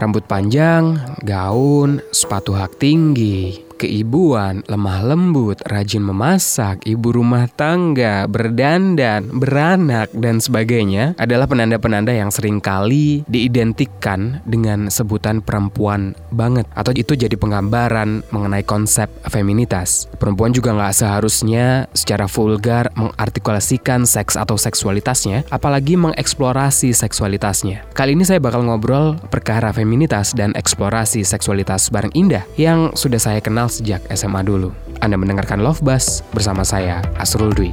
Rambut panjang, gaun, sepatu hak tinggi, keibuan, lemah lembut, rajin memasak, ibu rumah tangga, berdandan, beranak, dan sebagainya adalah penanda-penanda yang sering kali diidentikan dengan sebutan perempuan banget atau itu jadi penggambaran mengenai konsep feminitas. Perempuan juga nggak seharusnya secara vulgar mengartikulasikan seks atau seksualitasnya, apalagi mengeksplorasi seksualitasnya. Kali ini saya bakal ngobrol perkara feminitas dan eksplorasi seksualitas bareng Indah yang sudah saya kenal sejak SMA dulu. Anda mendengarkan Love Bus bersama saya, Asrul Dwi.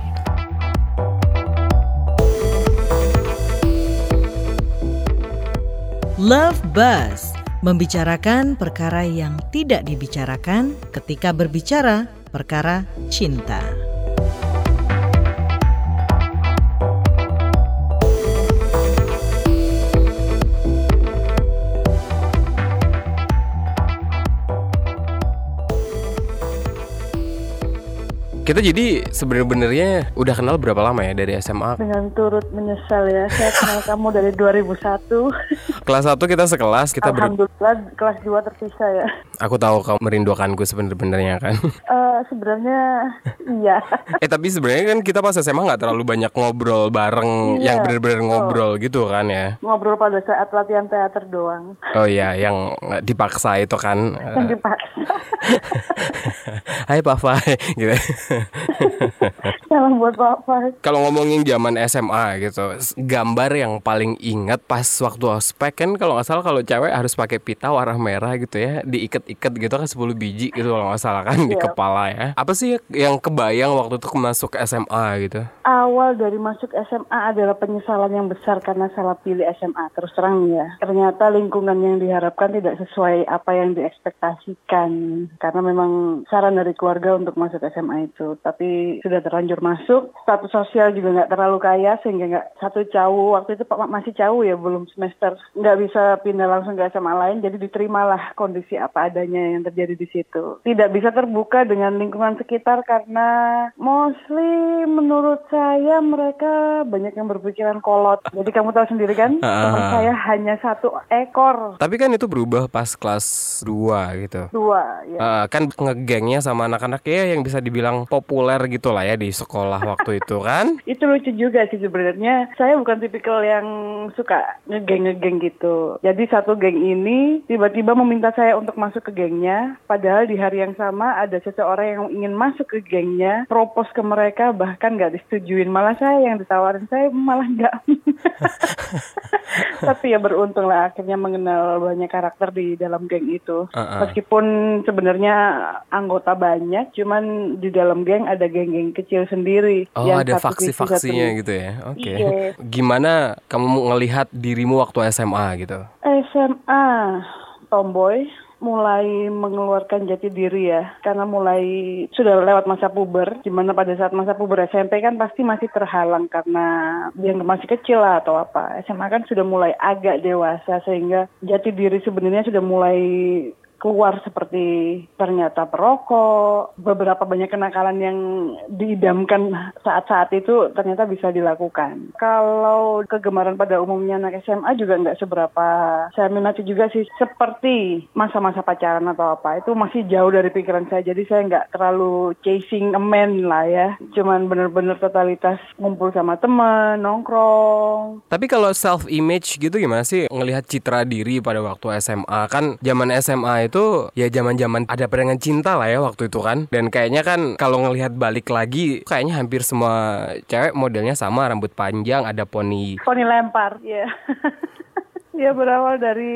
Love Buzz membicarakan perkara yang tidak dibicarakan ketika berbicara perkara cinta. Kita jadi sebenarnya udah kenal berapa lama ya dari SMA? Dengan turut menyesal ya, saya kenal kamu dari 2001. Kelas 1 kita sekelas, kita ber... Alhamdulillah kelas 2 terpisah ya. Aku tahu kamu merindukanku sebenarnya kan. Eh sebenarnya iya. eh tapi sebenarnya kan kita pas SMA nggak terlalu banyak ngobrol bareng Iya, yang bener-bener betul. ngobrol gitu kan ya. Ngobrol pada saat latihan teater doang. Oh iya, yang dipaksa itu kan. Yang dipaksa. Hai Pak Fai gitu. Salam buat Bapak. Kalau ngomongin zaman SMA gitu, gambar yang paling ingat pas waktu ospek kan kalau nggak salah kalau cewek harus pakai pita warna merah gitu ya, diikat-ikat gitu kan 10 biji gitu kalau nggak salah kan di Iya. kepala ya. Apa sih yang kebayang waktu itu masuk SMA gitu? Awal dari masuk SMA adalah penyesalan yang besar karena salah pilih SMA. Terus terang ya, ternyata lingkungan yang diharapkan tidak sesuai apa yang diekspektasikan. Karena memang saran dari keluarga untuk masuk SMA itu. Tapi sudah terlanjur masuk, status sosial juga nggak terlalu kaya sehingga nggak satu jauh. Waktu itu Pak masih jauh ya, belum semester. Nggak bisa pindah langsung ke SMA lain, jadi diterimalah kondisi apa adanya yang terjadi di situ. Tidak bisa terbuka dengan lingkungan sekitar karena mostly menurut saya mereka banyak yang berpikiran kolot. Jadi kamu tahu sendiri kan, teman saya hanya satu ekor. Tapi kan itu berubah pas kelas 2 gitu. Dua, ya. Eh, kan ngegengnya sama anak-anak ya yang bisa dibilang populer gitu lah ya di sekolah waktu itu kan. Itu lucu juga sih sebenarnya. Saya bukan tipikal yang suka ngegeng-ngegeng gitu. Jadi satu geng ini tiba-tiba meminta saya untuk masuk ke gengnya. Padahal di hari yang sama ada seseorang yang ingin masuk ke gengnya, propose ke mereka bahkan nggak disetujuin. Malah saya yang ditawarin saya malah nggak. Tapi ya beruntung lah akhirnya mengenal banyak karakter di dalam geng itu. Uh-uh. Meskipun sebenarnya anggota banyak, cuman di dalam geng ada geng-geng kecil sendiri. Oh, yang ada faksi-faksinya gitu ya. Oke. Iya. Gimana kamu ngelihat dirimu waktu SMA gitu? SMA tomboy mulai mengeluarkan jati diri ya karena mulai sudah lewat masa puber di mana pada saat masa puber SMP kan pasti masih terhalang karena yang masih kecil lah atau apa SMA kan sudah mulai agak dewasa sehingga jati diri sebenarnya sudah mulai keluar seperti ternyata perokok, beberapa banyak kenakalan yang diidamkan saat-saat itu ternyata bisa dilakukan. Kalau kegemaran pada umumnya anak SMA juga nggak seberapa. Saya minati juga sih seperti masa-masa pacaran atau apa itu masih jauh dari pikiran saya. Jadi saya nggak terlalu chasing a man lah ya. Cuman bener-bener totalitas ngumpul sama teman nongkrong. Tapi kalau self image gitu gimana sih? Ngelihat citra diri pada waktu SMA kan zaman SMA itu ya zaman-zaman ada perangan cinta lah ya waktu itu kan dan kayaknya kan kalau ngelihat balik lagi kayaknya hampir semua cewek modelnya sama rambut panjang ada poni Poni lempar, ya. ya berawal dari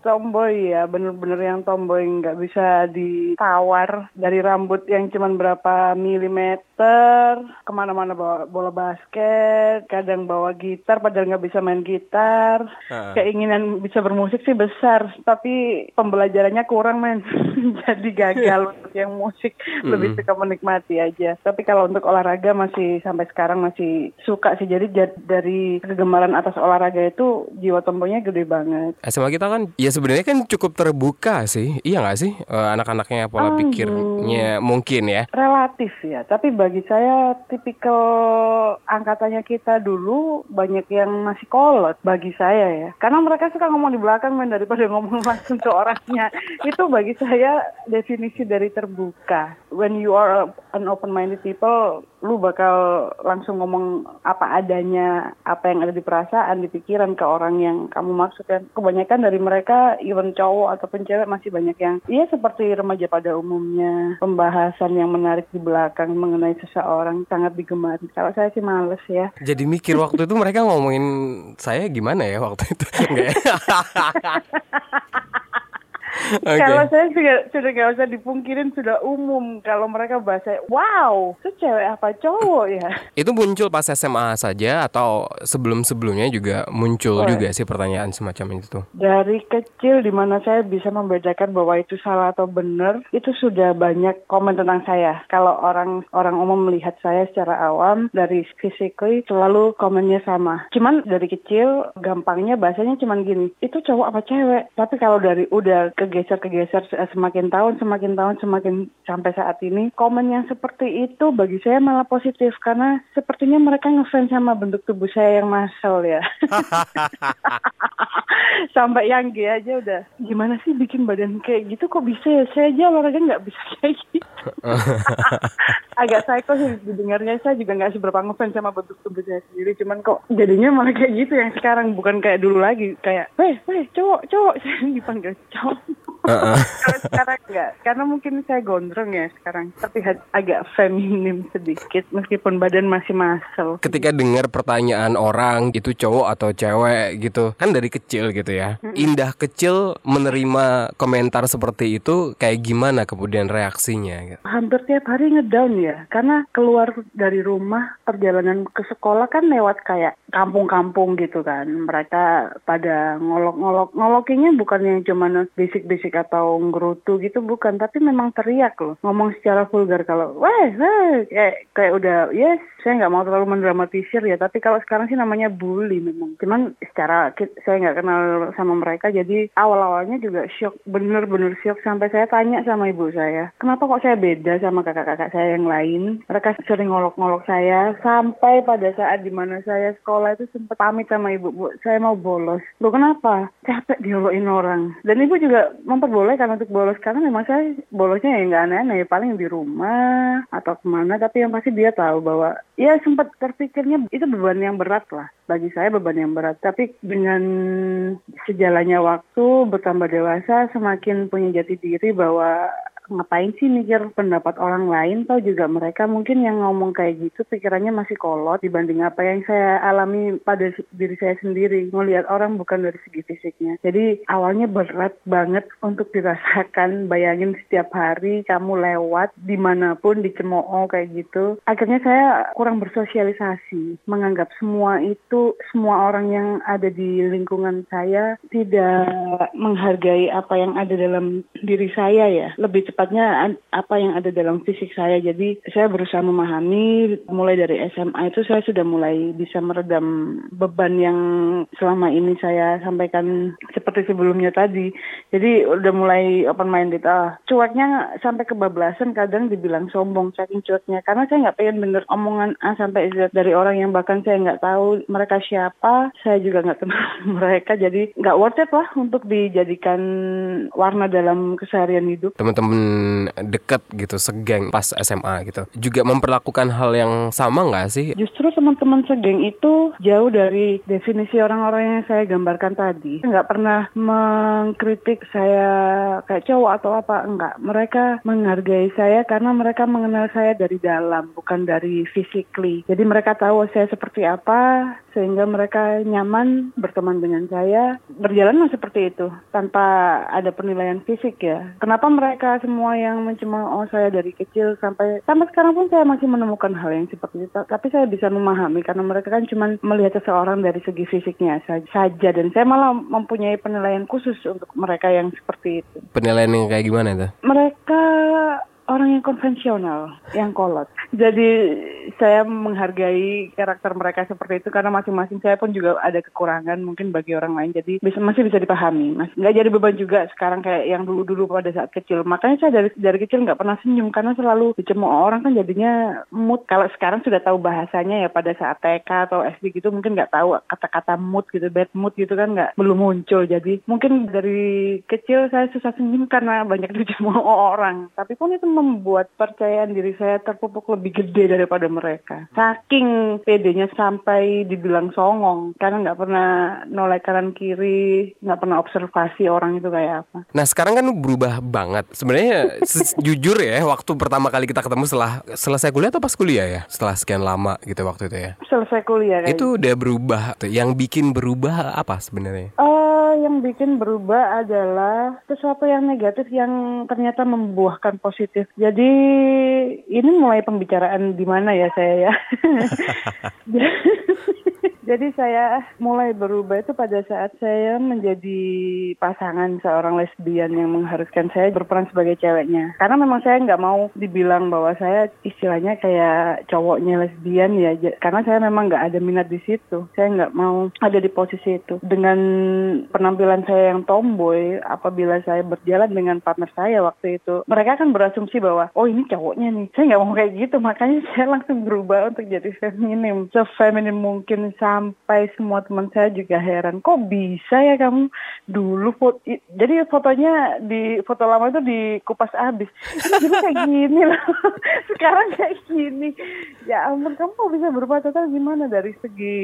tomboy ya, bener-bener yang tomboy nggak bisa ditawar dari rambut yang cuman berapa milimeter, ke mana-mana bawa bola basket, kadang bawa gitar padahal nggak bisa main gitar, Ah. keinginan bisa bermusik sih besar, tapi pembelajarannya kurang men, jadi gagal untuk yang musik, lebih suka menikmati aja. Tapi kalau untuk olahraga masih sampai sekarang masih suka sih, jadi ja- dari kegemaran atas olahraga itu jiwa tomboynya SMP-nya gede banget. SMA kita kan ya sebenarnya kan cukup terbuka sih. Iya nggak sih? Eh, anak-anaknya pola Oh, pikirnya mungkin ya. Relatif ya, tapi bagi saya tipikal angkatannya kita dulu banyak yang masih kolot bagi saya ya. Karena mereka suka ngomong di belakang men daripada ngomong langsung ke orangnya. Itu bagi saya definisi dari terbuka. When you are an open-minded people, lu bakal langsung ngomong apa adanya, apa yang ada di perasaan, di pikiran ke orang yang kamu maksud kan. Kebanyakan dari mereka, even cowok ataupun cewek masih banyak yang, iya seperti remaja pada umumnya, pembahasan yang menarik di belakang mengenai seseorang sangat digemari. Kalau saya sih males ya. Jadi mikir waktu itu mereka ngomongin saya gimana ya waktu itu? Enggak ya? Oke. Kalau saya sudah sudah gak usah dipungkirin sudah umum kalau mereka bahasa wow itu cewek apa cowok ya? Itu muncul pas SMA saja atau sebelum-sebelumnya juga muncul Oh, juga sih pertanyaan semacam itu tuh. dari kecil di mana saya bisa membedakan bahwa itu salah atau benar itu sudah banyak komen tentang saya. Kalau orang orang umum melihat saya secara awam dari physically selalu komennya sama. Cuman dari kecil gampangnya bahasanya cuman gini itu cowok apa cewek? Tapi kalau dari udah kegeser kegeser semakin tahun semakin tahun semakin sampai saat ini komen yang seperti itu bagi saya malah positif. Karena sepertinya mereka ngefans sama bentuk tubuh saya yang masal ya. Sampai yang G aja udah gimana sih bikin badan kayak gitu? Kok bisa ya? Saya aja olahraga nggak bisa kayak gitu. Agak psycho sih didengarnya. Saya juga nggak seberapa ngefans sama bentuk tubuh saya sendiri. Cuman kok jadinya malah kayak gitu yang sekarang bukan kayak dulu lagi. Kayak weh weh cowok cowok. Saya dipanggil cowok Kalau sekarang enggak karena mungkin saya gondrong ya sekarang. Terlihat agak feminim sedikit meskipun badan masih masal Ketika dengar pertanyaan orang itu cowok atau cewek gitu kan dari kecil gitu ya. Indah kecil menerima komentar seperti itu kayak gimana kemudian reaksinya gitu. hampir tiap hari ngedown ya karena keluar dari rumah perjalanan ke sekolah kan lewat kayak kampung-kampung gitu kan. Mereka pada ngolok-ngolok ngolokinya bukan yang cuman bisik-bisik atau ngerutu gitu bukan. Tapi memang teriak loh ngomong secara vulgar kalau weh kayak kayak udah yes saya nggak mau terlalu mendramatisir ya tapi kalau sekarang sih namanya bully memang. Cuman secara saya nggak kenal sama mereka jadi awal-awalnya juga shock bener-bener shock. Sampai saya tanya sama ibu saya kenapa kok saya beda sama kakak-kakak saya yang lain? Mereka sering ngolok-ngolok saya. Sampai pada saat di mana saya sekolah itu sempat pamit sama ibu bu saya mau bolos. Bu kenapa? Capek diolokin orang. Dan ibu juga memperbolehkan untuk bolos karena memang saya bolosnya ya nggak aneh-aneh. Paling di rumah atau ke mana tapi yang pasti dia tahu bahwa ya sempat terpikirnya itu beban yang berat lah. Bagi saya beban yang berat. Tapi dengan sejalannya waktu bertambah dewasa semakin punya jati diri bahwa ngapain sih mikir pendapat orang lain? Tau juga mereka mungkin yang ngomong kayak gitu pikirannya masih kolot dibanding apa yang saya alami pada diri saya sendiri. Ngelihat orang bukan dari segi fisiknya. Jadi awalnya berat banget untuk dirasakan. Bayangin setiap hari kamu lewat di mana pun dicemooh kayak gitu. Akhirnya saya kurang bersosialisasi. Menganggap semua itu semua orang yang ada di lingkungan saya tidak menghargai apa yang ada dalam diri saya ya. Lebih tepatnya an- apa yang ada dalam fisik saya. Jadi saya berusaha memahami mulai dari SMA itu saya sudah mulai bisa meredam beban yang selama ini saya sampaikan seperti sebelumnya tadi. Jadi udah mulai open minded ah cueknya sampai kebablasan kadang dibilang sombong saking cueknya. Karena saya nggak pengen denger omongan A sampai Z dari orang yang bahkan saya nggak tahu mereka siapa. Saya juga nggak kenal mereka. Jadi nggak worth it lah untuk dijadikan warna dalam keseharian hidup. Teman-teman deket gitu, segeng pas SMA gitu. Juga memperlakukan hal yang sama nggak sih? Justru teman-teman segeng itu jauh dari definisi orang-orang yang saya gambarkan tadi. Nggak pernah mengkritik saya kayak cowok atau apa, enggak. Mereka menghargai saya karena mereka mengenal saya dari dalam, bukan dari physically. Jadi mereka tahu saya seperti apa, sehingga mereka nyaman berteman dengan saya. Berjalan seperti itu, tanpa ada penilaian fisik ya. Kenapa mereka semua yang mencemooh saya dari kecil sampai sampai sekarang pun saya masih menemukan hal yang seperti itu. Tapi saya bisa memahami karena mereka kan cuma melihat seseorang dari segi fisiknya sa- saja dan saya malah mempunyai penilaian khusus untuk mereka yang seperti itu. Penilaian yang kayak gimana tuh? Mereka orang yang konvensional, yang kolot. Jadi saya menghargai karakter mereka seperti itu karena masing-masing saya pun juga ada kekurangan mungkin bagi orang lain. Jadi bisa, masih bisa dipahami. Mas, nggak jadi beban juga sekarang kayak yang dulu-dulu pada saat kecil. Makanya saya dari dari kecil nggak pernah senyum karena selalu dicemooh orang kan jadinya mood. Kalau sekarang sudah tahu bahasanya ya pada saat TK atau SD gitu mungkin nggak tahu kata-kata mood gitu, bad mood gitu kan nggak belum muncul. Jadi mungkin dari kecil saya susah senyum karena banyak dicemooh orang. Tapi pun itu membuat percayaan diri saya terpupuk lebih gede daripada mereka. Saking pedenya sampai dibilang songong karena nggak pernah noleh kanan kiri, nggak pernah observasi orang itu kayak apa. Nah sekarang kan berubah banget. Sebenarnya jujur ya, waktu pertama kali kita ketemu setelah selesai kuliah atau pas kuliah ya? Setelah sekian lama gitu waktu itu ya? Selesai kuliah. Kayak itu udah berubah. Yang bikin berubah apa sebenarnya? Uh, yang bikin berubah adalah sesuatu yang negatif yang ternyata membuahkan positif. Jadi ini mulai pembicaraan di mana ya saya ya. Jadi saya mulai berubah itu pada saat saya menjadi pasangan seorang lesbian yang mengharuskan saya berperan sebagai ceweknya. Karena memang saya nggak mau dibilang bahwa saya istilahnya kayak cowoknya lesbian ya. Karena saya memang nggak ada minat di situ. Saya nggak mau ada di posisi itu. Dengan penampilan saya yang tomboy, apabila saya berjalan dengan partner saya waktu itu, mereka akan berasumsi bahwa oh ini cowoknya nih. Saya nggak mau kayak gitu. Makanya saya langsung berubah untuk jadi feminim. Sefeminim mungkin sampai semua teman saya juga heran kok bisa ya kamu dulu foto jadi fotonya di foto lama itu dikupas habis. Dulu kayak gini loh. Sekarang kayak gini. Ya ampun kamu kok bisa berubah total gimana? Dari segi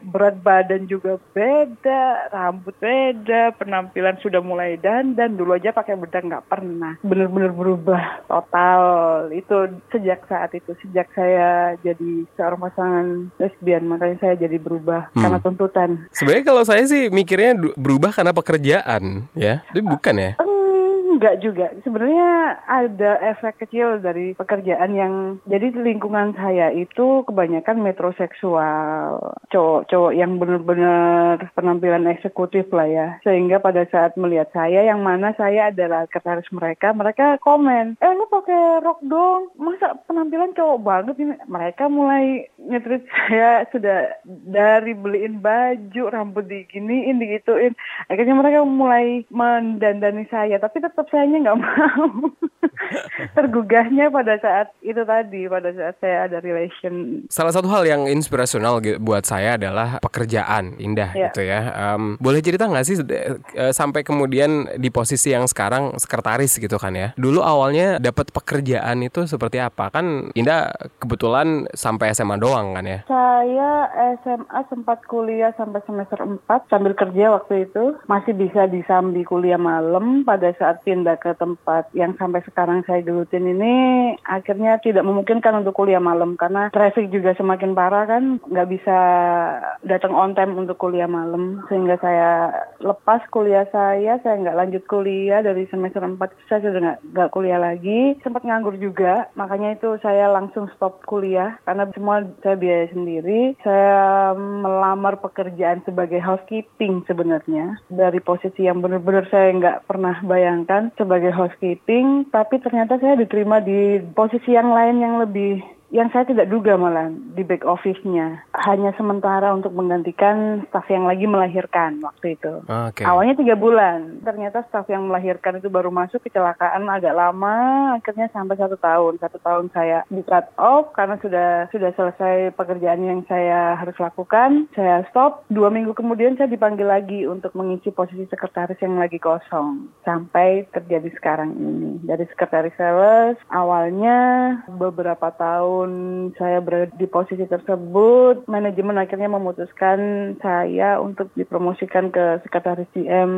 berat badan juga beda rambut beda penampilan sudah mulai dandan. Dulu aja pakai bedak nggak pernah. Bener-bener berubah total. Itu sejak saat itu sejak saya jadi seorang pasangan lesbian makanya saya jadi berubah berubah hmm. karena tuntutan. Sebenarnya kalau saya sih mikirnya berubah karena pekerjaan, ya. Tapi bukan ya? Enggak juga. Sebenarnya ada efek kecil dari pekerjaan yang jadi lingkungan saya itu kebanyakan metroseksual. Cowok-cowok yang benar-benar penampilan eksekutif lah ya. Sehingga pada saat melihat saya yang mana saya adalah sekretaris mereka, mereka komen, "Eh lu pakai rok dong. Masa penampilan cowok banget ini?" Mereka mulai nyetrit saya sudah dari beliin baju, rambut diginiin, digituin. Akhirnya mereka mulai mendandani saya, tapi tetap tetap sayanya nggak mau. Tergugahnya pada saat itu tadi, pada saat saya ada relation. Salah satu hal yang inspirasional buat saya adalah pekerjaan indah yeah. gitu ya. Um, boleh cerita nggak sih uh, sampai kemudian di posisi yang sekarang sekretaris gitu kan ya? Dulu awalnya dapat pekerjaan itu seperti apa? Kan Indah kebetulan sampai SMA doang kan ya? Saya SMA sempat kuliah sampai semester 4 sambil kerja waktu itu. Masih bisa disambi kuliah malam pada saat pindah ke tempat yang sampai sekarang saya gelutin ini akhirnya tidak memungkinkan untuk kuliah malam. Karena traffic juga semakin parah kan nggak bisa datang on time untuk kuliah malam. Sehingga saya lepas kuliah saya saya nggak lanjut kuliah dari semester 4 saya sudah nggak nggak kuliah lagi. Sempat nganggur juga makanya itu saya langsung stop kuliah. Karena semua saya biaya sendiri. Saya melamar pekerjaan sebagai housekeeping sebenarnya. Dari posisi yang benar-benar saya nggak pernah bayangkan sebagai housekeeping, tapi ternyata saya diterima di posisi yang lain yang lebih yang saya tidak duga malah di back office-nya hanya sementara untuk menggantikan staf yang lagi melahirkan waktu itu. Okay. Awalnya tiga bulan, ternyata staf yang melahirkan itu baru masuk kecelakaan agak lama, akhirnya sampai satu tahun. Satu tahun saya di cut off karena sudah sudah selesai pekerjaan yang saya harus lakukan. Saya stop. Dua minggu kemudian saya dipanggil lagi untuk mengisi posisi sekretaris yang lagi kosong sampai terjadi sekarang ini. Dari sekretaris sales awalnya beberapa tahun tahun saya berada di posisi tersebut, manajemen akhirnya memutuskan saya untuk dipromosikan ke sekretaris GM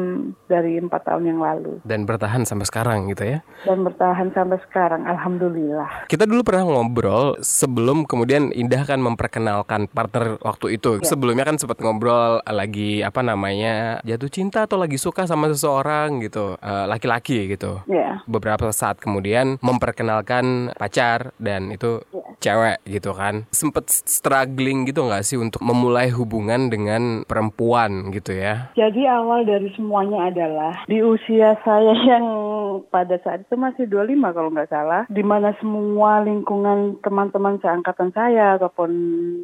dari empat tahun yang lalu. Dan bertahan sampai sekarang gitu ya? Dan bertahan sampai sekarang, alhamdulillah. Kita dulu pernah ngobrol sebelum kemudian Indah kan memperkenalkan partner waktu itu. Ya. Sebelumnya kan sempat ngobrol lagi apa namanya jatuh cinta atau lagi suka sama seseorang gitu, eh, laki-laki gitu. Ya. Beberapa saat kemudian memperkenalkan pacar dan itu ya cewek gitu kan. Sempet struggling gitu nggak sih untuk memulai hubungan dengan perempuan gitu ya? Jadi awal dari semuanya adalah di usia saya yang pada saat itu masih 25 kalau nggak salah, di mana semua lingkungan teman-teman seangkatan saya ataupun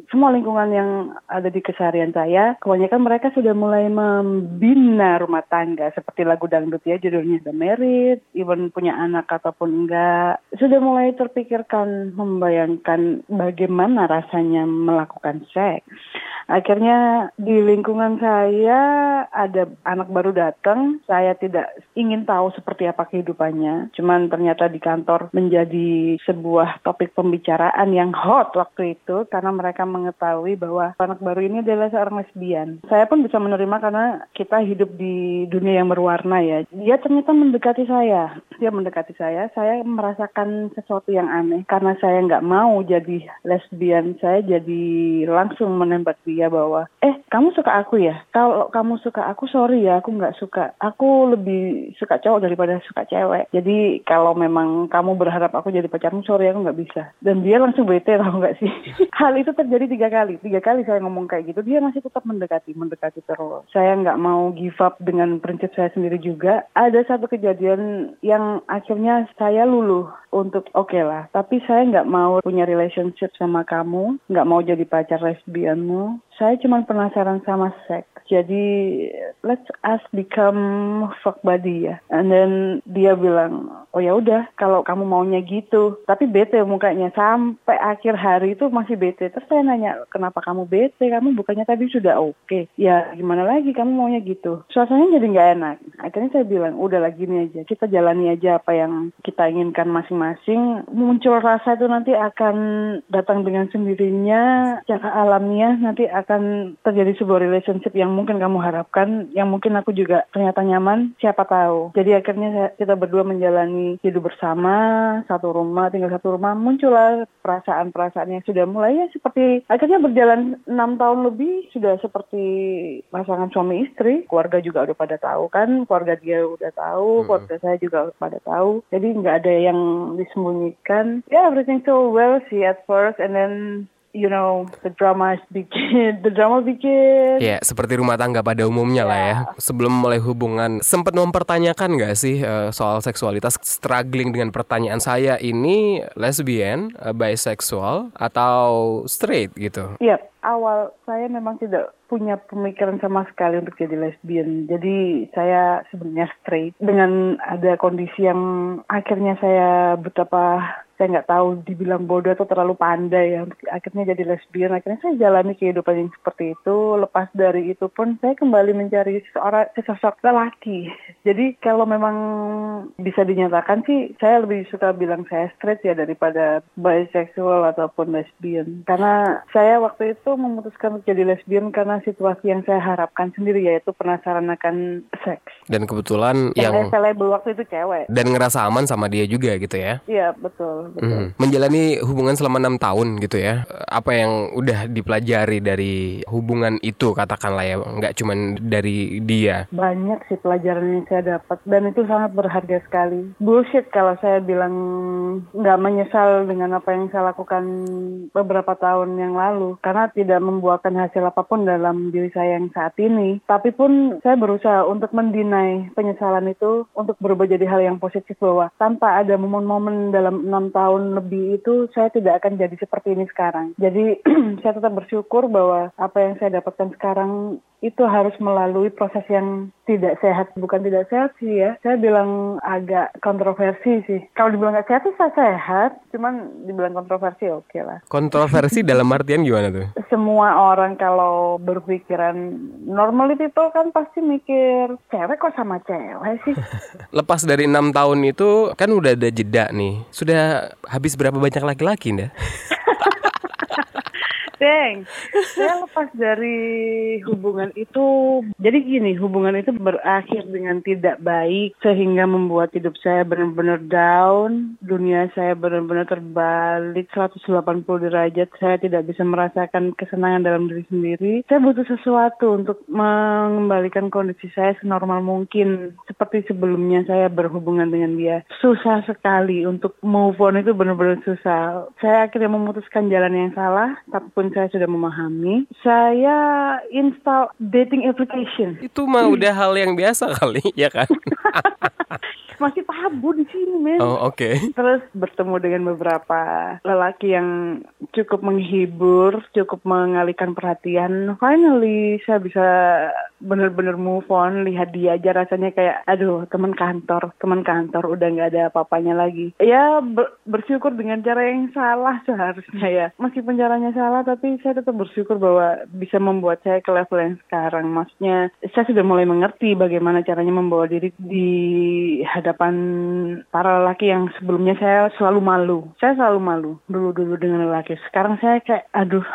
semua lingkungan yang ada di keseharian saya, kebanyakan mereka sudah mulai membina rumah tangga seperti lagu dangdut ya judulnya The Merit, even punya anak ataupun enggak, sudah mulai terpikirkan membayangkan bagaimana rasanya melakukan seks. Akhirnya di lingkungan saya ada anak baru datang, saya tidak ingin tahu seperti apa kehidupannya. Cuman ternyata di kantor menjadi sebuah topik pembicaraan yang hot waktu itu karena mereka mengetahui bahwa anak baru ini adalah seorang lesbian. Saya pun bisa menerima karena kita hidup di dunia yang berwarna ya. Dia ternyata mendekati saya. Dia mendekati saya, saya merasakan sesuatu yang aneh karena saya nggak mau jadi lesbian. Saya jadi langsung menembak dia dia bahwa eh kamu suka aku ya? Kalau kamu suka aku sorry ya aku nggak suka. Aku lebih suka cowok daripada suka cewek. Jadi kalau memang kamu berharap aku jadi pacarmu sorry aku nggak bisa. Dan dia langsung bete tau nggak sih? Hal itu terjadi tiga kali. Tiga kali saya ngomong kayak gitu dia masih tetap mendekati mendekati terus. Saya nggak mau give up dengan prinsip saya sendiri juga. Ada satu kejadian yang akhirnya saya luluh untuk oke okay lah tapi saya nggak mau punya relationship sama kamu nggak mau jadi pacar lesbianmu saya cuma penasaran sama seks. Jadi let's us become fuck buddy ya. And then dia bilang, oh ya udah kalau kamu maunya gitu. Tapi bete mukanya sampai akhir hari itu masih bete. Terus saya nanya, kenapa kamu bete? Kamu bukannya tadi sudah oke. Okay. Ya gimana lagi kamu maunya gitu. Suasananya jadi nggak enak. Akhirnya saya bilang, udah lagi nih aja. Kita jalani aja apa yang kita inginkan masing-masing. Muncul rasa itu nanti akan datang dengan sendirinya. Secara alamiah nanti akan terjadi sebuah relationship yang mungkin kamu harapkan, yang mungkin aku juga ternyata nyaman, siapa tahu. Jadi akhirnya kita berdua menjalani hidup bersama, satu rumah, tinggal satu rumah, muncullah perasaan-perasaan yang sudah mulai ya seperti akhirnya berjalan enam tahun lebih sudah seperti pasangan suami istri, keluarga juga udah pada tahu kan, keluarga dia udah tahu, hmm. keluarga saya juga udah pada tahu. Jadi nggak ada yang disembunyikan. Ya yeah, everything so well sih at first and then you know the drama bikin the drama bikin ya seperti rumah tangga pada umumnya yeah. lah ya sebelum mulai hubungan sempat mempertanyakan nggak sih uh, soal seksualitas struggling dengan pertanyaan saya ini lesbian uh, bisexual atau straight gitu iya yep awal saya memang tidak punya pemikiran sama sekali untuk jadi lesbian. Jadi saya sebenarnya straight dengan ada kondisi yang akhirnya saya betapa saya nggak tahu dibilang bodoh atau terlalu pandai ya akhirnya jadi lesbian akhirnya saya jalani kehidupan yang seperti itu lepas dari itu pun saya kembali mencari seorang sesosok lelaki jadi kalau memang bisa dinyatakan sih saya lebih suka bilang saya straight ya daripada bisexual ataupun lesbian karena saya waktu itu memutuskan untuk jadi lesbian karena situasi yang saya harapkan sendiri yaitu penasaran akan seks. Dan kebetulan yang, yang available waktu itu cewek. Dan ngerasa aman sama dia juga gitu ya? Iya betul. Betul. Hmm. Menjalani hubungan selama enam tahun gitu ya. Apa yang udah dipelajari dari hubungan itu katakanlah ya, nggak cuma dari dia? Banyak sih pelajaran yang saya dapat dan itu sangat berharga sekali. Bullshit kalau saya bilang nggak menyesal dengan apa yang saya lakukan beberapa tahun yang lalu karena tidak membuahkan hasil apa pun dalam diri saya yang saat ini. Tapi pun saya berusaha untuk mendinai penyesalan itu untuk berubah jadi hal yang positif bahwa tanpa ada momen-momen dalam enam tahun lebih itu saya tidak akan jadi seperti ini sekarang. Jadi saya tetap bersyukur bahwa apa yang saya dapatkan sekarang itu harus melalui proses yang tidak sehat. Bukan tidak sehat sih ya. Saya bilang agak kontroversi sih. Kalau dibilang nggak sehat sih saya sehat. Cuman dibilang kontroversi oke okay lah. Kontroversi dalam artian gimana tuh? Semua orang kalau berpikiran normal itu kan pasti mikir cewek kok sama cewek sih. Lepas dari enam tahun itu kan udah ada jeda nih. Sudah habis berapa banyak laki-laki ndak? Thanks. Saya lepas dari hubungan itu, jadi gini, hubungan itu berakhir dengan tidak baik sehingga membuat hidup saya benar-benar down, dunia saya benar-benar terbalik 180 derajat. Saya tidak bisa merasakan kesenangan dalam diri sendiri. Saya butuh sesuatu untuk mengembalikan kondisi saya senormal mungkin seperti sebelumnya saya berhubungan dengan dia. Susah sekali untuk move on itu benar-benar susah. Saya akhirnya memutuskan jalan yang salah, tapi pun saya sudah memahami. Saya install dating application. Itu mah udah hal yang biasa kali, ya kan? Masih tabu di sini, men. Oh, oke. Terus bertemu dengan beberapa lelaki yang cukup menghibur, cukup mengalihkan perhatian. Finally, saya bisa benar-benar move on. Lihat dia aja rasanya kayak, aduh, teman kantor, teman kantor udah nggak ada apa-apanya lagi. Ya ber- bersyukur dengan cara yang salah seharusnya ya. Meskipun caranya salah, tapi saya tetap bersyukur bahwa bisa membuat saya ke level yang sekarang. Maksudnya, saya sudah mulai mengerti bagaimana caranya membawa diri di hadapan para lelaki yang sebelumnya saya selalu malu. Saya selalu malu dulu-dulu dengan lelaki. Sekarang saya kayak, aduh,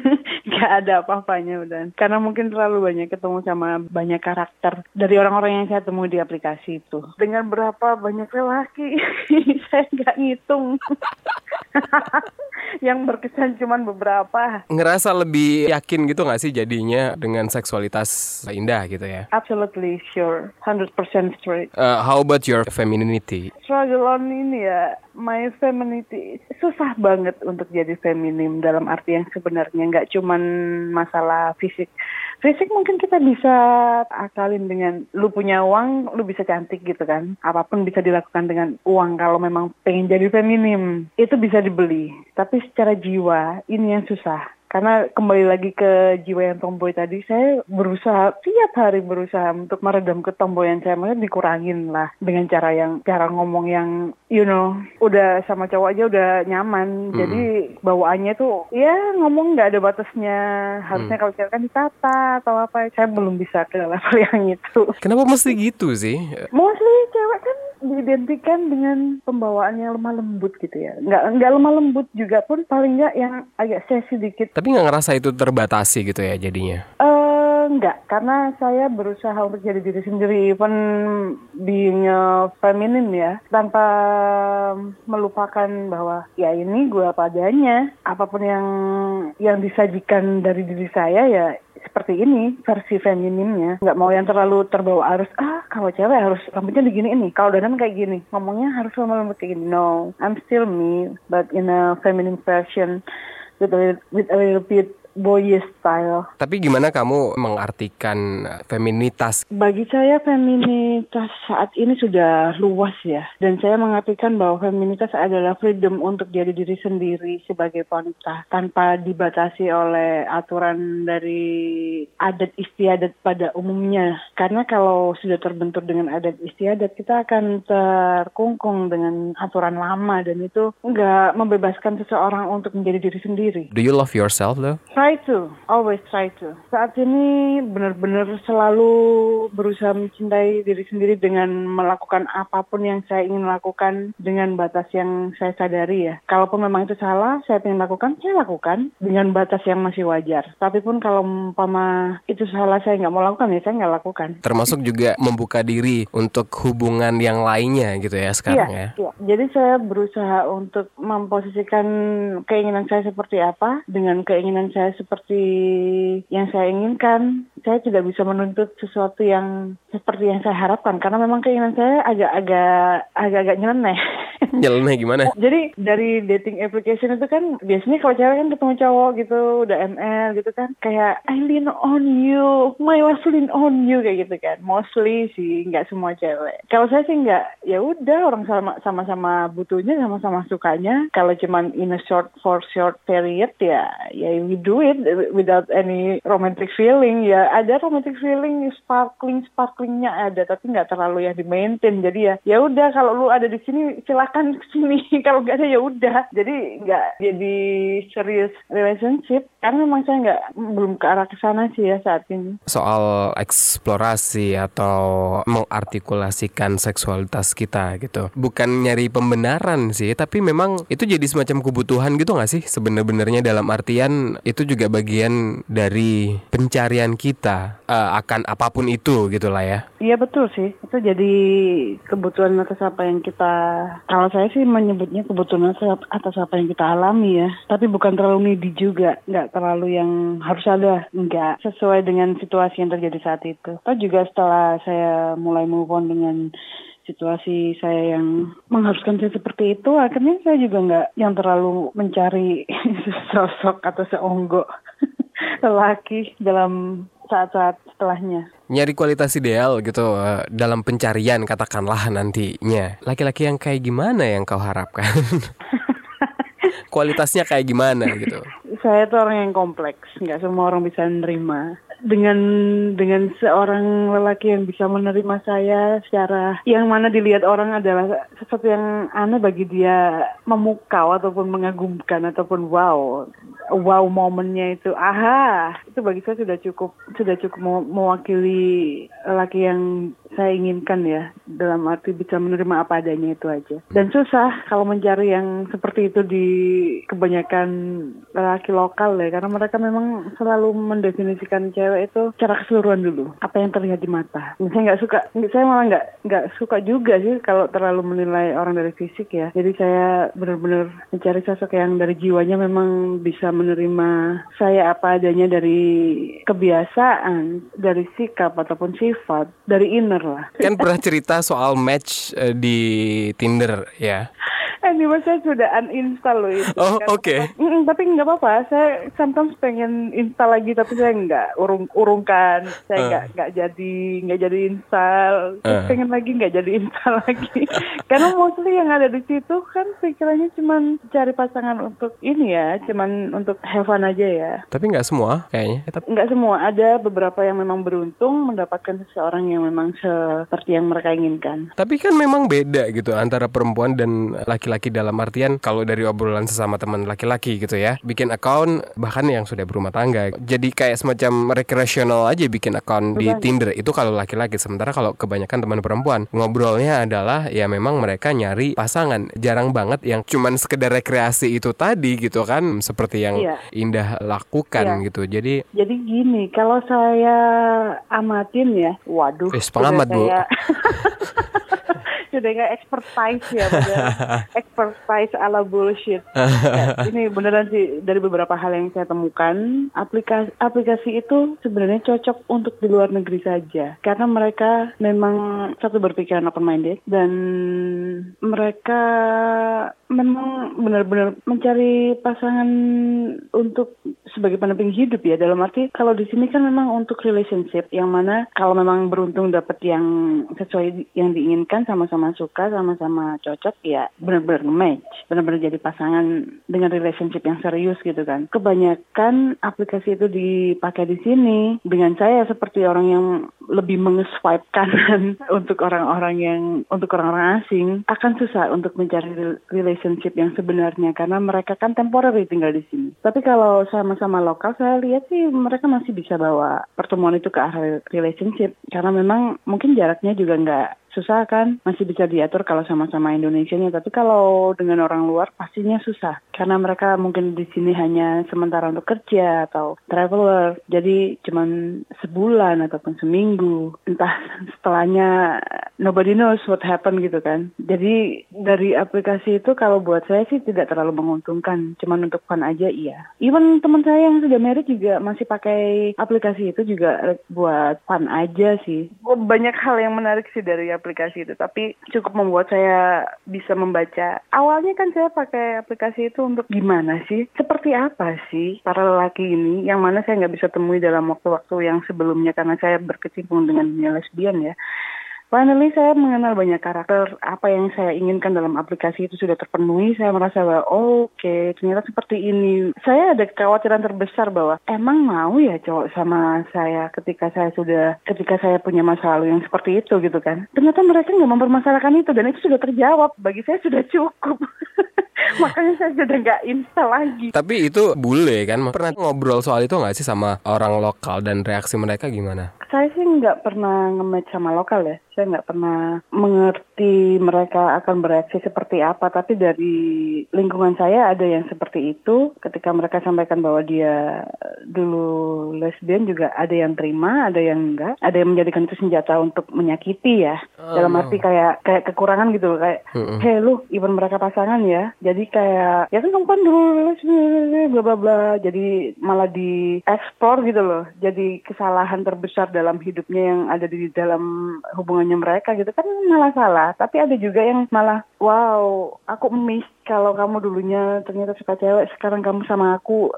nggak ada apa-apanya udah. Karena mungkin terlalu banyak ketemu sama banyak karakter dari orang-orang yang saya temui di aplikasi itu. Dengan berapa banyak lelaki, saya nggak ngitung. yang berkesan cuman beberapa. Ngerasa lebih yakin gitu nggak sih jadinya dengan seksualitas indah gitu ya? Absolutely sure, 100% straight. Uh, how about your femininity? struggle on ini ya, my femininity susah banget untuk jadi feminim dalam arti yang sebenarnya nggak cuman masalah fisik. Fisik mungkin kita bisa akalin dengan lu punya uang, lu bisa cantik gitu kan. Apa pun bisa dilakukan dengan uang kalau memang pengen jadi feminim. Itu bisa dibeli. Tapi secara jiwa ini yang susah. Karena kembali lagi ke jiwa yang tomboy tadi, saya berusaha tiap hari berusaha untuk meredam ketomboyan saya, maksudnya dikurangin lah dengan cara yang cara ngomong yang you know udah sama cowok aja udah nyaman, jadi bawaannya tuh ya ngomong nggak ada batasnya, harusnya kalau cewek kan ditata atau apa, saya belum bisa ke level yang itu. Kenapa mesti gitu sih? Mostly cewek kan diidentikan dengan pembawaan yang lemah lembut gitu ya, nggak nggak lemah lembut juga pun paling nggak yang agak sesi dikit Tapi nggak ngerasa itu terbatasi gitu ya jadinya? Eh enggak, karena saya berusaha untuk jadi diri sendiri, even being a feminine ya, tanpa melupakan bahwa ya ini gue apa adanya, apa pun yang yang disajikan dari diri saya ya seperti ini versi feminimnya nggak mau yang terlalu terbawa arus. Ah kalau cewek harus rambutnya begini ini. Kalau dandan kayak gini ngomongnya harus lembut kayak gini. No I'm still me but in a feminine version with a with a little bit boyish style Tapi gimana kamu mengartikan feminitas? Bagi saya feminitas saat ini sudah luas ya. Dan saya mengartikan bahwa feminitas adalah freedom untuk jadi diri sendiri sebagai wanita. Tanpa dibatasi oleh aturan dari adat istiadat pada umumnya. Karena kalau sudah terbentur dengan adat istiadat, kita akan terkungkung dengan aturan lama. Dan itu nggak membebaskan seseorang untuk menjadi diri sendiri. Do you love yourself though? Try to, always try to. Saat ini benar-benar selalu berusaha mencintai diri sendiri dengan melakukan apa pun yang saya ingin lakukan dengan batas yang saya sadari ya. Kalaupun memang itu salah, saya ingin lakukan, saya lakukan dengan batas yang masih wajar. Tapi pun kalau umpama itu salah saya nggak mau lakukan ya saya nggak lakukan. Termasuk juga membuka diri untuk hubungan yang lainnya gitu ya sekarang ya? iya. Jadi saya berusaha untuk memposisikan keinginan saya seperti apa dengan keinginan saya seperti yang saya inginkan. Saya tidak bisa menuntut sesuatu yang seperti yang saya harapkan karena memang keinginan saya agak-agak agak-agak nyeleneh. Nyeleneh gimana? Jadi dari dating application itu kan biasanya kalau cewek kan ketemu cowok gitu udah ML gitu kan kayak I lean on you, my wife lean on you kayak gitu kan. Mostly sih nggak semua cewek. Kalau saya sih nggak, ya udah orang sama sama-sama butuhnya sama-sama sukanya. Kalau cuman in a short for short period ya ya we do it without any romantic feeling ya ada romantic feeling sparkling sparklingnya ada tapi nggak terlalu yang di maintain jadi ya ya udah kalau lu ada di sini silahkan sini. Kalau nggak ada ya udah. Jadi nggak jadi serius relationship. Karena memang saya nggak belum ke arah ke sana sih ya saat ini. Soal eksplorasi atau mengartikulasikan seksualitas kita gitu. Bukan nyari pembenaran sih tapi memang itu jadi semacam kebutuhan gitu nggak sih? Sebenarnya dalam artian itu juga bagian dari pencarian kita uh, akan apa pun itu gitulah ya. Iya betul sih. Itu jadi kebutuhan atas apa yang kita kalau saya sih menyebutnya kebutuhan atas apa yang kita alami ya. Tapi bukan terlalu needy juga, nggak terlalu yang harus ada, nggak sesuai dengan situasi yang terjadi saat itu. Atau juga setelah saya mulai move on dengan situasi saya yang mengharuskan saya seperti itu akhirnya saya juga nggak yang terlalu mencari sosok atau seonggok lelaki dalam saat-saat setelahnya. Nyari kualitas ideal gitu uh, dalam pencarian katakanlah nantinya. Laki-laki yang kayak gimana yang kau harapkan? Kualitasnya kayak gimana gitu? Saya tuh orang yang kompleks, nggak semua orang bisa menerima dengan dengan seorang lelaki yang bisa menerima saya secara yang mana dilihat orang adalah sesuatu yang aneh bagi dia memukau ataupun mengagumkan ataupun wow wow momennya itu. Aha itu bagi saya sudah cukup sudah cukup mewakili lelaki yang saya inginkan ya dalam arti bisa menerima apa adanya itu aja. Dan susah kalau mencari yang seperti itu di kebanyakan lelaki lokal ya karena mereka memang selalu mendefinisikan cewek itu secara keseluruhan dulu apa yang terlihat di mata. Saya nggak suka saya malah nggak nggak suka juga sih kalau terlalu menilai orang dari fisik ya. Jadi saya benar-benar mencari sosok yang dari jiwanya memang bisa menerima saya apa adanya dari kebiasaan, dari sikap ataupun sifat, dari inner Kan pernah cerita soal match uh, di Tinder ya. Anyway, saya sudah uninstall loh itu. Oh, oke. Okay. Mm, tapi nggak apa-apa. Saya sometimes pengen install lagi, tapi saya nggak urung urungkan. Saya nggak uh. nggak jadi nggak jadi install. Uh. Pengen lagi nggak jadi install lagi. Karena mostly yang ada di situ kan pikirannya cuma cari pasangan untuk ini ya, cuman untuk have fun aja ya. Tapi nggak semua kayaknya. Eh. Nggak semua. Ada beberapa yang memang beruntung mendapatkan seseorang yang memang seperti yang mereka inginkan. Tapi kan memang beda gitu antara perempuan dan laki-laki laki-laki dalam artian kalau dari obrolan sesama teman laki-laki gitu ya. Bikin account bahkan yang sudah berumah tangga. Jadi kayak semacam recreational aja bikin account di Tinder. Itu kalau laki-laki. Sementara kalau kebanyakan teman perempuan. Ngobrolnya adalah ya memang mereka nyari pasangan. Jarang banget yang cuman sekedar rekreasi itu tadi gitu kan. Seperti yang iya. Indah lakukan iya. gitu. Jadi jadi gini kalau saya amatin ya waduh eh, pengamat bu sudah nggak expertise ya expertise ala bullshit. Ya, ini beneran sih dari beberapa hal yang saya temukan aplikasi aplikasi itu sebenarnya cocok untuk di luar negeri saja. Karena mereka memang satu berpikiran open minded dan mereka memang benar-benar mencari pasangan untuk sebagai pendamping hidup ya. Dalam arti kalau di sini kan memang untuk relationship yang mana kalau memang beruntung dapat yang sesuai yang diinginkan sama-sama suka sama-sama cocok ya benar-benar match. Benar-benar jadi pasangan dengan relationship yang serius gitu kan. Kebanyakan aplikasi itu dipakai di sini. Dengan saya seperti orang yang lebih mengeswipe kanan untuk orang-orang yang untuk orang-orang asing akan susah untuk mencari relationship yang sebenarnya karena mereka kan temporary tinggal di sini. Tapi kalau sama-sama sama lokal saya lihat sih mereka masih bisa bawa pertemuan itu ke arah relationship. Karena memang mungkin jaraknya juga nggak susah kan? Masih bisa diatur kalau sama-sama Indonesia nya tapi kalau dengan orang luar pastinya susah. Karena mereka mungkin di sini hanya sementara untuk kerja atau traveler. Jadi cuman sebulan ataupun seminggu. Entah setelahnya nobody knows what happen gitu kan. Jadi dari aplikasi itu kalau buat saya sih tidak terlalu menguntungkan. Cuman untuk fun aja iya. Even teman saya yang sudah married juga masih pakai aplikasi itu juga buat fun aja sih. Banyak hal yang menarik sih dari aplikasi itu, tapi cukup membuat saya bisa membaca. Awalnya kan saya pakai aplikasi itu untuk gimana sih? Seperti apa sih para lelaki ini yang mana saya nggak bisa temui dalam waktu-waktu yang sebelumnya karena saya berkecimpung dengan dunia lesbian ya finally saya mengenal banyak karakter. Apa yang saya inginkan dalam aplikasi itu sudah terpenuhi. Saya merasa bahwa oh, oke okay, ternyata seperti ini. Saya ada kekhawatiran terbesar bahwa emang mau ya cowok sama saya ketika saya sudah ketika saya punya masa lalu yang seperti itu gitu kan. Ternyata mereka nggak mempermasalahkan itu dan itu sudah terjawab. Bagi saya sudah cukup. Makanya saya sudah nggak install lagi. Tapi itu bule kan? Pernah ngobrol soal itu nggak sih sama orang lokal dan reaksi mereka gimana saya sih nggak pernah nge-match sama lokal ya. Saya nggak pernah mengerti mereka akan bereaksi seperti apa. Tapi dari lingkungan saya ada yang seperti itu. Ketika mereka sampaikan bahwa dia dulu lesbian juga ada yang terima ada yang enggak. Ada yang menjadikan itu senjata untuk menyakiti ya. Oh, dalam arti kayak kayak kekurangan gitu loh. Kayak uh-uh. hey lu even mereka pasangan ya. Jadi kayak ya kan kamu kan dulu lesbian bla bla bla. Jadi malah diekspor gitu loh. Jadi kesalahan terbesar dalam hidupnya yang ada di dalam hubungan hubungannya mereka gitu kan malah salah. Tapi ada juga yang malah wow aku miss kalau kamu dulunya ternyata suka cewek sekarang kamu sama aku.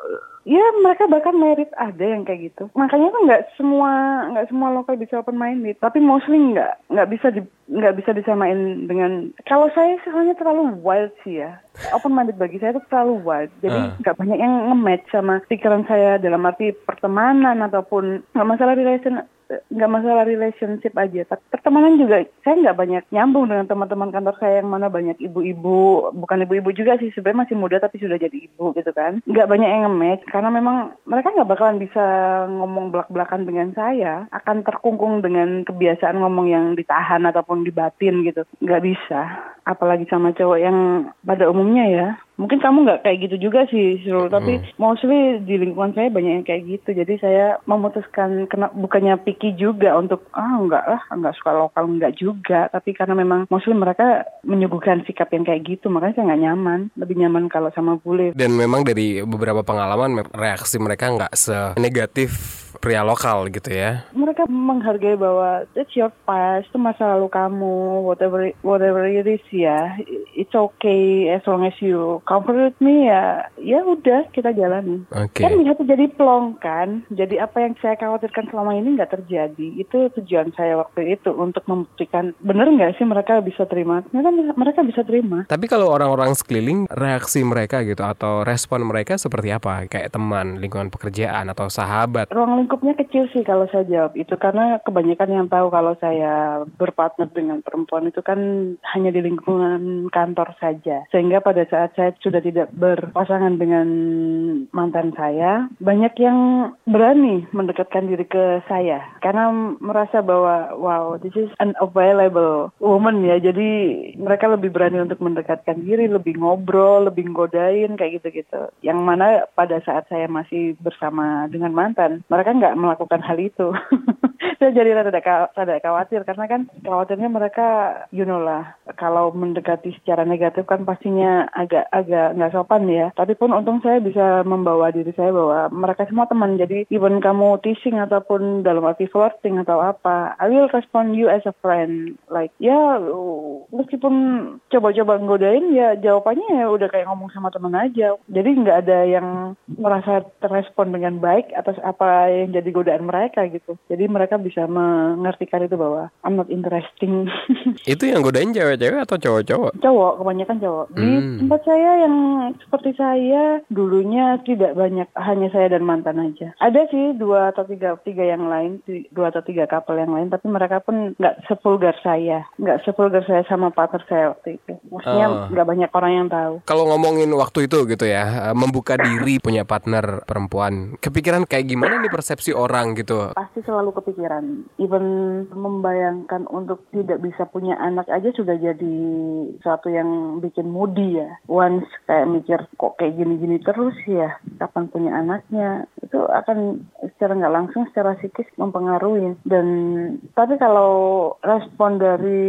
Ya mereka bahkan merit ada yang kayak gitu. Makanya tuh nggak semua nggak semua lokal bisa open minded tapi mostly nggak nggak bisa di nggak bisa disamain dengan kalau saya soalnya terlalu wild sih ya. Open minded bagi saya itu terlalu wild. Jadi ah. nggak uh. banyak yang nge-match sama pikiran saya dalam arti pertemanan ataupun nggak masalah relation nggak masalah relationship aja. Tapi pertemanan juga saya nggak banyak nyambung dengan teman-teman kantor saya yang mana banyak ibu-ibu. Bukan ibu-ibu juga sih sebenarnya masih muda tapi sudah jadi ibu gitu kan. Nggak banyak yang nge-match karena memang mereka nggak bakalan bisa ngomong belak-belakan dengan saya. Akan terkungkung dengan kebiasaan ngomong yang ditahan ataupun dibatin gitu. Nggak bisa apalagi sama cowok yang pada umumnya ya mungkin kamu nggak kayak gitu juga sih Sirul tapi hmm. mostly di lingkungan saya banyak yang kayak gitu. Jadi saya memutuskan kena bukannya picky juga untuk ah enggak lah enggak suka lokal enggak juga. Tapi karena memang mostly mereka menyuguhkan sikap yang kayak gitu makanya saya nggak nyaman lebih nyaman kalau sama bule. Dan memang dari beberapa pengalaman reaksi mereka nggak senegatif pria lokal gitu ya. Mereka menghargai bahwa it's your past, itu masa lalu kamu, whatever whatever it is ya, it's okay as long as you comfort with me ya, ya udah kita jalani. Okay. Kan bisa jadi plong kan, jadi apa yang saya khawatirkan selama ini nggak terjadi. Itu tujuan saya waktu itu untuk membuktikan bener nggak sih mereka bisa terima. Mereka mereka bisa terima. Tapi kalau orang-orang sekeliling reaksi mereka gitu atau respon mereka seperti apa? Kayak teman, lingkungan pekerjaan atau sahabat? Ruang lingkupnya kecil sih kalau saya jawab itu karena kebanyakan yang tahu kalau saya berpartner dengan perempuan itu kan hanya di lingkungan kantor saja. Sehingga pada saat saya sudah tidak berpasangan dengan mantan saya, banyak yang berani mendekatkan diri ke saya karena merasa bahwa wow, this is an available woman ya. Jadi mereka lebih berani untuk mendekatkan diri, lebih ngobrol, lebih ngodain kayak gitu-gitu. Yang mana pada saat saya masih bersama dengan mantan, mereka nggak melakukan hal itu. saya jadi rada, rada khawatir karena kan khawatirnya mereka, you know lah, kalau mendekati secara negatif kan pastinya agak agak nggak sopan ya. Tapi pun untung saya bisa membawa diri saya bahwa mereka semua teman. Jadi even kamu teasing ataupun dalam arti flirting atau apa, I will respond you as a friend. Like ya meskipun coba-coba ngodain ya jawabannya ya udah kayak ngomong sama teman aja. Jadi nggak ada yang merasa terrespon dengan baik atas apa jadi godaan mereka gitu. Jadi mereka bisa mengertikan itu bahwa I'm not interesting. itu yang godain cewek-cewek atau cowok-cowok? Cowok, kebanyakan cowok. Di hmm. tempat saya yang seperti saya dulunya tidak banyak, hanya saya dan mantan aja. Ada sih dua atau tiga tiga yang lain, dua atau tiga couple yang lain, tapi mereka pun nggak sepulgar saya, nggak sepulgar saya sama partner saya waktu itu. Maksudnya oh. nggak uh. banyak orang yang tahu. Kalau ngomongin waktu itu gitu ya, membuka diri punya partner perempuan, kepikiran kayak gimana nih persepsi orang gitu? Pasti selalu kepikiran pikiran. Even membayangkan untuk tidak bisa punya anak aja sudah jadi sesuatu yang bikin moody ya. Once kayak mikir kok kayak gini-gini terus ya, kapan punya anaknya, itu akan secara nggak langsung secara psikis mempengaruhi. Dan tapi kalau respon dari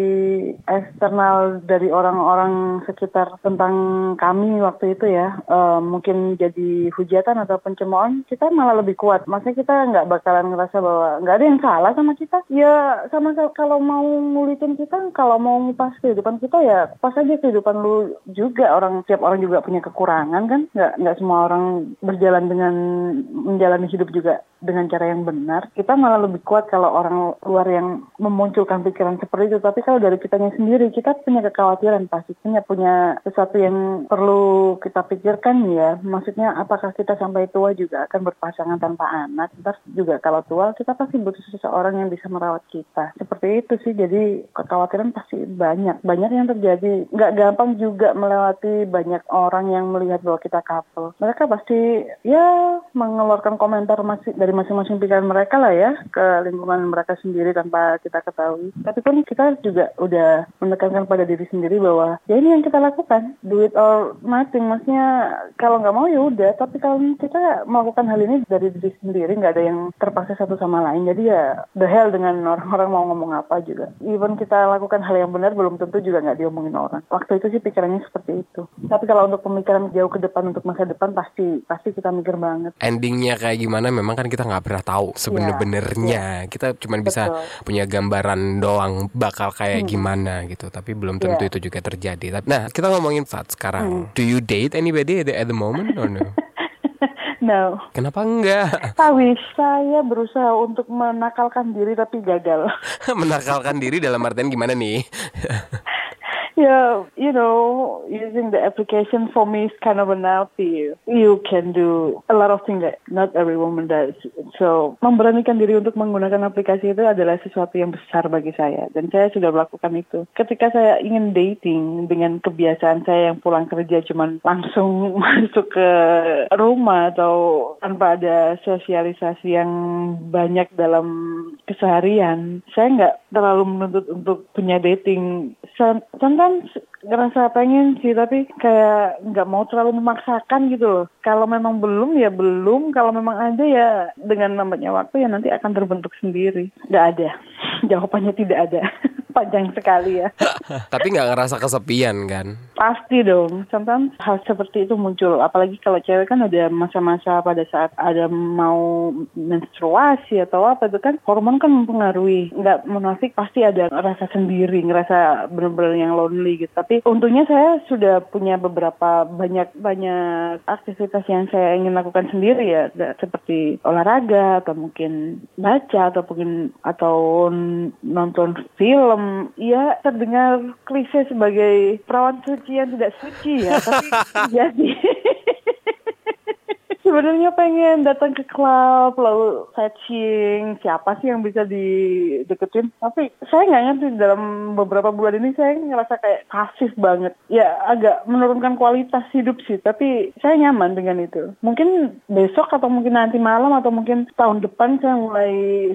eksternal dari orang-orang sekitar tentang kami waktu itu ya, uh, mungkin jadi hujatan atau pencemoohan, kita malah lebih kuat. Maksudnya kita nggak bakalan ngerasa bahwa nggak ada yang salah sama kita. Ya sama kalau mau ngulitin kita kalau mau ngupas kehidupan kita ya pas aja kehidupan lu juga. Orang setiap orang juga punya kekurangan kan? Nggak nggak semua orang berjalan dengan menjalani hidup juga dengan cara yang benar, kita malah lebih kuat kalau orang luar yang memunculkan pikiran seperti itu. Tapi kalau dari kitanya sendiri, kita punya kekhawatiran pasti, punya punya sesuatu yang perlu kita pikirkan ya. Maksudnya apakah kita sampai tua juga akan berpasangan tanpa anak? Ntar juga kalau tua, kita pasti butuh seseorang yang bisa merawat kita. Seperti itu sih, jadi kekhawatiran pasti banyak. Banyak yang terjadi. Nggak gampang juga melewati banyak orang yang melihat bahwa kita couple. Mereka pasti ya mengeluarkan komentar masih dari masing-masing pikiran mereka lah ya ke lingkungan mereka sendiri tanpa kita ketahui. Tapi pun kita juga udah menekankan pada diri sendiri bahwa ya ini yang kita lakukan, do it or nothing. Maksudnya kalau nggak mau ya udah. Tapi kalau kita melakukan hal ini dari diri sendiri, nggak ada yang terpaksa satu sama lain. Jadi ya the hell dengan orang-orang mau ngomong apa juga. Even kita lakukan hal yang benar belum tentu juga nggak diomongin orang. Waktu itu sih pikirannya seperti itu. Tapi kalau untuk pemikiran jauh ke depan untuk masa depan pasti pasti kita mikir banget. Endingnya kayak gimana memang kan kita nggak pernah tahu sebener-benernya. Kita cuma bisa Betul. punya gambaran doang bakal kayak Hmm. gimana gitu. Tapi belum tentu Iya. itu juga terjadi. Nah kita ngomongin saat sekarang. Do you date anybody at the, at the moment or no? No. Kenapa enggak? Tapi saya berusaha untuk menakalkan diri tapi gagal. Menakalkan diri dalam artian gimana nih? Yeah, you know, using the application for me is kind of unhealthy. You can do a lot of things that not every woman does. So, memberanikan diri untuk menggunakan aplikasi itu adalah sesuatu yang besar bagi saya. Dan saya sudah melakukan itu. Ketika saya ingin dating dengan kebiasaan saya yang pulang kerja cuman langsung masuk ke rumah atau tanpa ada sosialisasi yang banyak dalam keseharian, saya nggak terlalu menuntut untuk punya dating. Some- Sometimes ngerasa pengen sih, tapi kayak nggak mau terlalu memaksakan gitu loh. Kalau memang belum ya belum, kalau memang ada ya dengan namanya waktu ya nanti akan terbentuk sendiri. Nggak ada. Jawabannya tidak ada. Panjang sekali ya. Tapi nggak ngerasa kesepian kan? Pasti dong. Sometimes hal seperti itu muncul. Apalagi kalau cewek kan ada masa-masa pada saat ada mau menstruasi atau apa itu kan hormon kan mempengaruhi. Nggak munafik pasti ada rasa sendiri, ngerasa benar-benar yang lonely gitu. Tapi untungnya saya sudah punya beberapa banyak banyak aktivitas yang saya ingin lakukan sendiri ya, seperti olahraga atau mungkin baca atau mungkin atau nonton film. Ya terdengar klise sebagai perawan suci yang tidak suci ya, tapi jadi sebenarnya pengen datang ke klub lalu fetching siapa sih yang bisa dideketin. Tapi saya nggak ngerti dalam beberapa bulan ini saya ngerasa kayak pasif banget. Ya agak menurunkan kualitas hidup sih tapi saya nyaman dengan itu. Mungkin besok atau mungkin nanti malam atau mungkin tahun depan saya mulai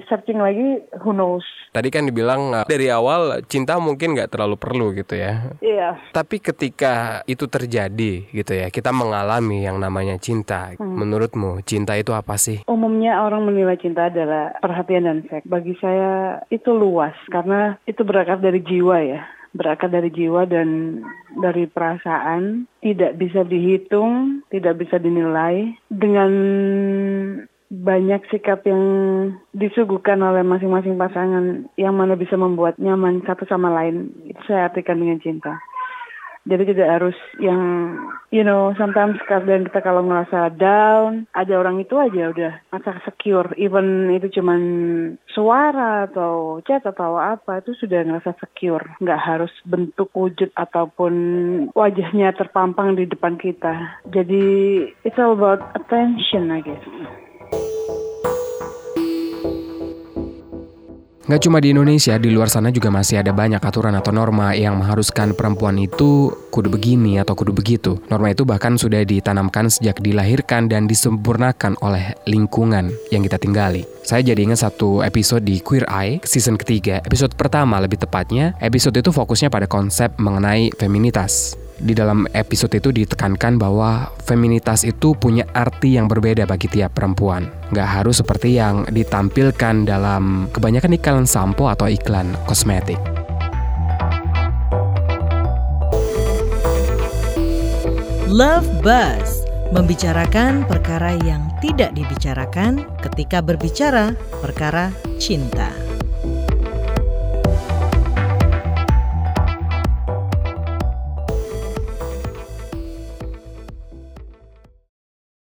searching lagi who knows. Tadi kan dibilang uh, dari awal cinta mungkin nggak terlalu perlu gitu ya. iya. Tapi ketika itu terjadi gitu ya, kita mengalami yang namanya cinta. Menurutmu cinta itu apa sih? Umumnya orang menilai cinta adalah perhatian dan seks. Bagi saya itu luas karena itu berakar dari jiwa ya. Berakar dari jiwa dan dari perasaan. Tidak bisa dihitung, tidak bisa dinilai. Dengan banyak sikap yang disuguhkan oleh masing-masing pasangan yang mana bisa membuat nyaman satu sama lain. Itu saya artikan dengan cinta. Jadi tidak harus yang, you know, sometimes kadang kita kalau ngerasa down, ada orang itu aja udah merasa secure. Even itu cuman suara atau chat atau apa, itu sudah ngerasa secure. Nggak harus bentuk wujud ataupun wajahnya terpampang di depan kita. Jadi, it's all about attention, I guess. Nggak cuma di Indonesia, di luar sana juga masih ada banyak aturan atau norma yang mengharuskan perempuan itu kudu begini atau kudu begitu. Norma itu bahkan sudah ditanamkan sejak dilahirkan dan disempurnakan oleh lingkungan yang kita tinggali. Saya jadi ingat satu episode di Queer Eye, season ketiga. Episode pertama lebih tepatnya, episode itu fokusnya pada konsep mengenai feminitas. Di dalam episode itu ditekankan bahwa feminitas itu punya arti yang berbeda bagi tiap perempuan. Nggak harus seperti yang ditampilkan dalam kebanyakan iklan sampo atau iklan kosmetik. Love Buzz membicarakan perkara yang tidak dibicarakan ketika berbicara perkara cinta.